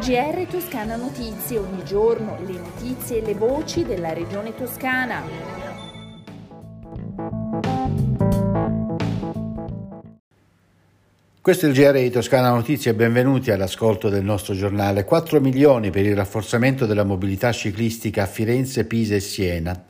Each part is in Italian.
GR Toscana Notizie, ogni giorno le notizie e le voci della regione toscana. Questo è il GR di Toscana Notizie, benvenuti all'ascolto del nostro giornale. 4 milioni per il rafforzamento della mobilità ciclistica a Firenze, Pisa e Siena.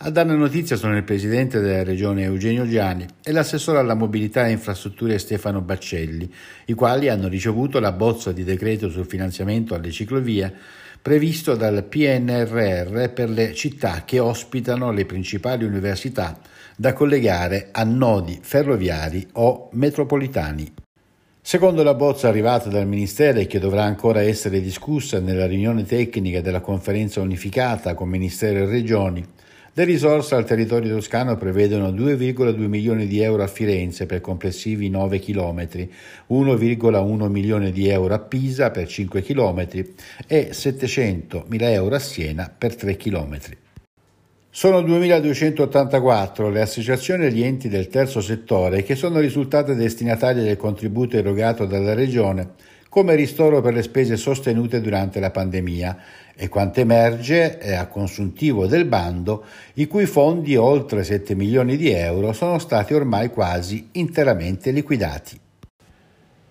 A darne notizia sono il presidente della regione Eugenio Giani e l'assessore alla mobilità e infrastrutture Stefano Baccelli, i quali hanno ricevuto la bozza di decreto sul finanziamento alle ciclovie previsto dal PNRR per le città che ospitano le principali università da collegare a nodi ferroviari o metropolitani. Secondo la bozza arrivata dal Ministero e che dovrà ancora essere discussa nella riunione tecnica della conferenza unificata con Ministero e Regioni, le risorse al territorio toscano prevedono 2,2 milioni di euro a Firenze per complessivi 9 km, 1,1 milioni di euro a Pisa per 5 km e 700 mila euro a Siena per 3 km. Sono 2.284 le associazioni e gli enti del terzo settore che sono risultate destinatarie del contributo erogato dalla Regione come ristoro per le spese sostenute durante la pandemia e quanto emerge a consuntivo del bando, i cui fondi, oltre 7 milioni di euro, sono stati ormai quasi interamente liquidati.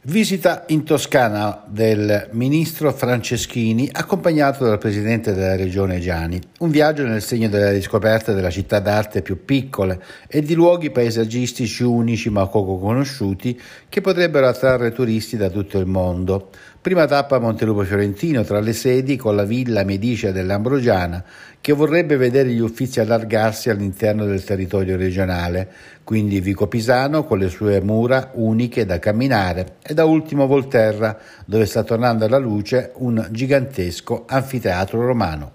Visita in Toscana del ministro Franceschini accompagnato dal presidente della regione Giani. Un viaggio nel segno della riscoperta della città d'arte più piccole e di luoghi paesaggistici unici ma poco conosciuti che potrebbero attrarre turisti da tutto il mondo. Prima tappa Montelupo Fiorentino tra le sedi con la villa Medicia dell'Ambrogiana che vorrebbe vedere gli uffizi allargarsi all'interno del territorio regionale, quindi Vico Pisano con le sue mura uniche da camminare. E da ultimo Volterra dove sta tornando alla luce un gigantesco anfiteatro romano.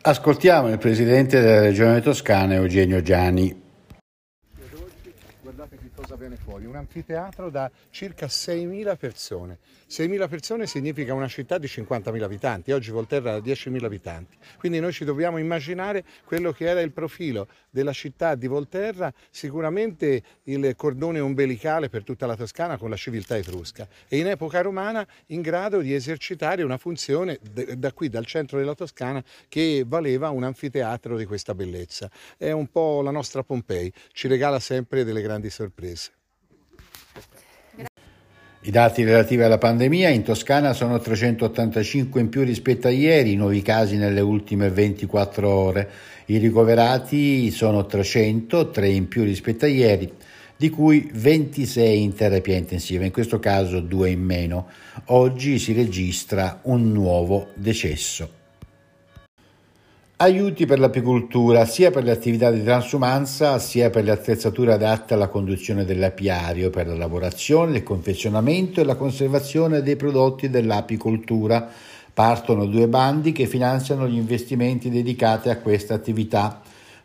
Ascoltiamo il presidente della regione toscana Eugenio Giani cosa viene fuori, un anfiteatro da circa 6.000 persone. 6.000 persone significa una città di 50.000 abitanti, oggi Volterra ha 10.000 abitanti, quindi noi ci dobbiamo immaginare quello che era il profilo della città di Volterra, sicuramente il cordone ombelicale per tutta la Toscana con la civiltà etrusca e in epoca romana in grado di esercitare una funzione da qui, dal centro della Toscana, che valeva un anfiteatro di questa bellezza. È un po' la nostra Pompei, ci regala sempre delle grandi sorprese. I dati relativi alla pandemia in Toscana sono 385 in più rispetto a ieri, nuovi casi nelle ultime 24 ore. I ricoverati sono 300, 3 in più rispetto a ieri, di cui 26 in terapia intensiva, in questo caso 2 in meno. Oggi si registra un nuovo decesso. Aiuti per l'apicoltura sia per le attività di transumanza sia per le attrezzature adatte alla conduzione dell'apiario, per la lavorazione, il confezionamento e la conservazione dei prodotti dell'apicoltura. Partono due bandi che finanziano gli investimenti dedicati a questa attività.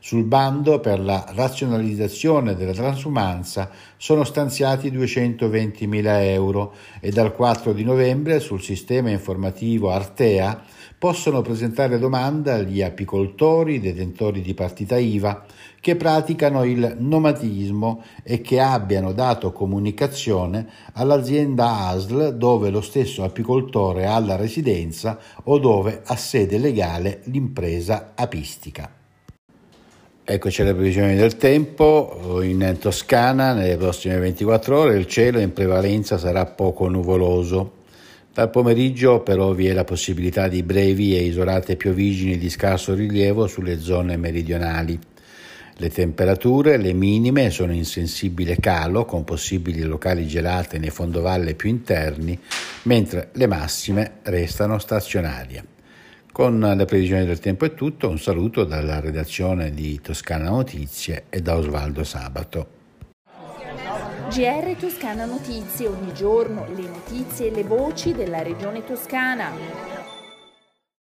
Sul bando per la razionalizzazione della transumanza sono stanziati 220.000 euro e dal 4 di novembre sul sistema informativo Artea possono presentare domanda gli apicoltori, detentori di partita IVA, che praticano il nomadismo e che abbiano dato comunicazione all'azienda ASL dove lo stesso apicoltore ha la residenza o dove ha sede legale l'impresa apistica. Eccoci alle previsioni del tempo, in Toscana nelle prossime 24 ore il cielo in prevalenza sarà poco nuvoloso. Dal pomeriggio però vi è la possibilità di brevi e isolate piovigini di scarso rilievo sulle zone meridionali. Le temperature, le minime, sono in sensibile calo con possibili locali gelate nei fondovalle più interni, mentre le massime restano stazionarie. Con le previsioni del tempo è tutto, un saluto dalla redazione di Toscana Notizie e da Osvaldo Sabato. GR Toscana Notizie, ogni giorno le notizie e le voci della regione toscana.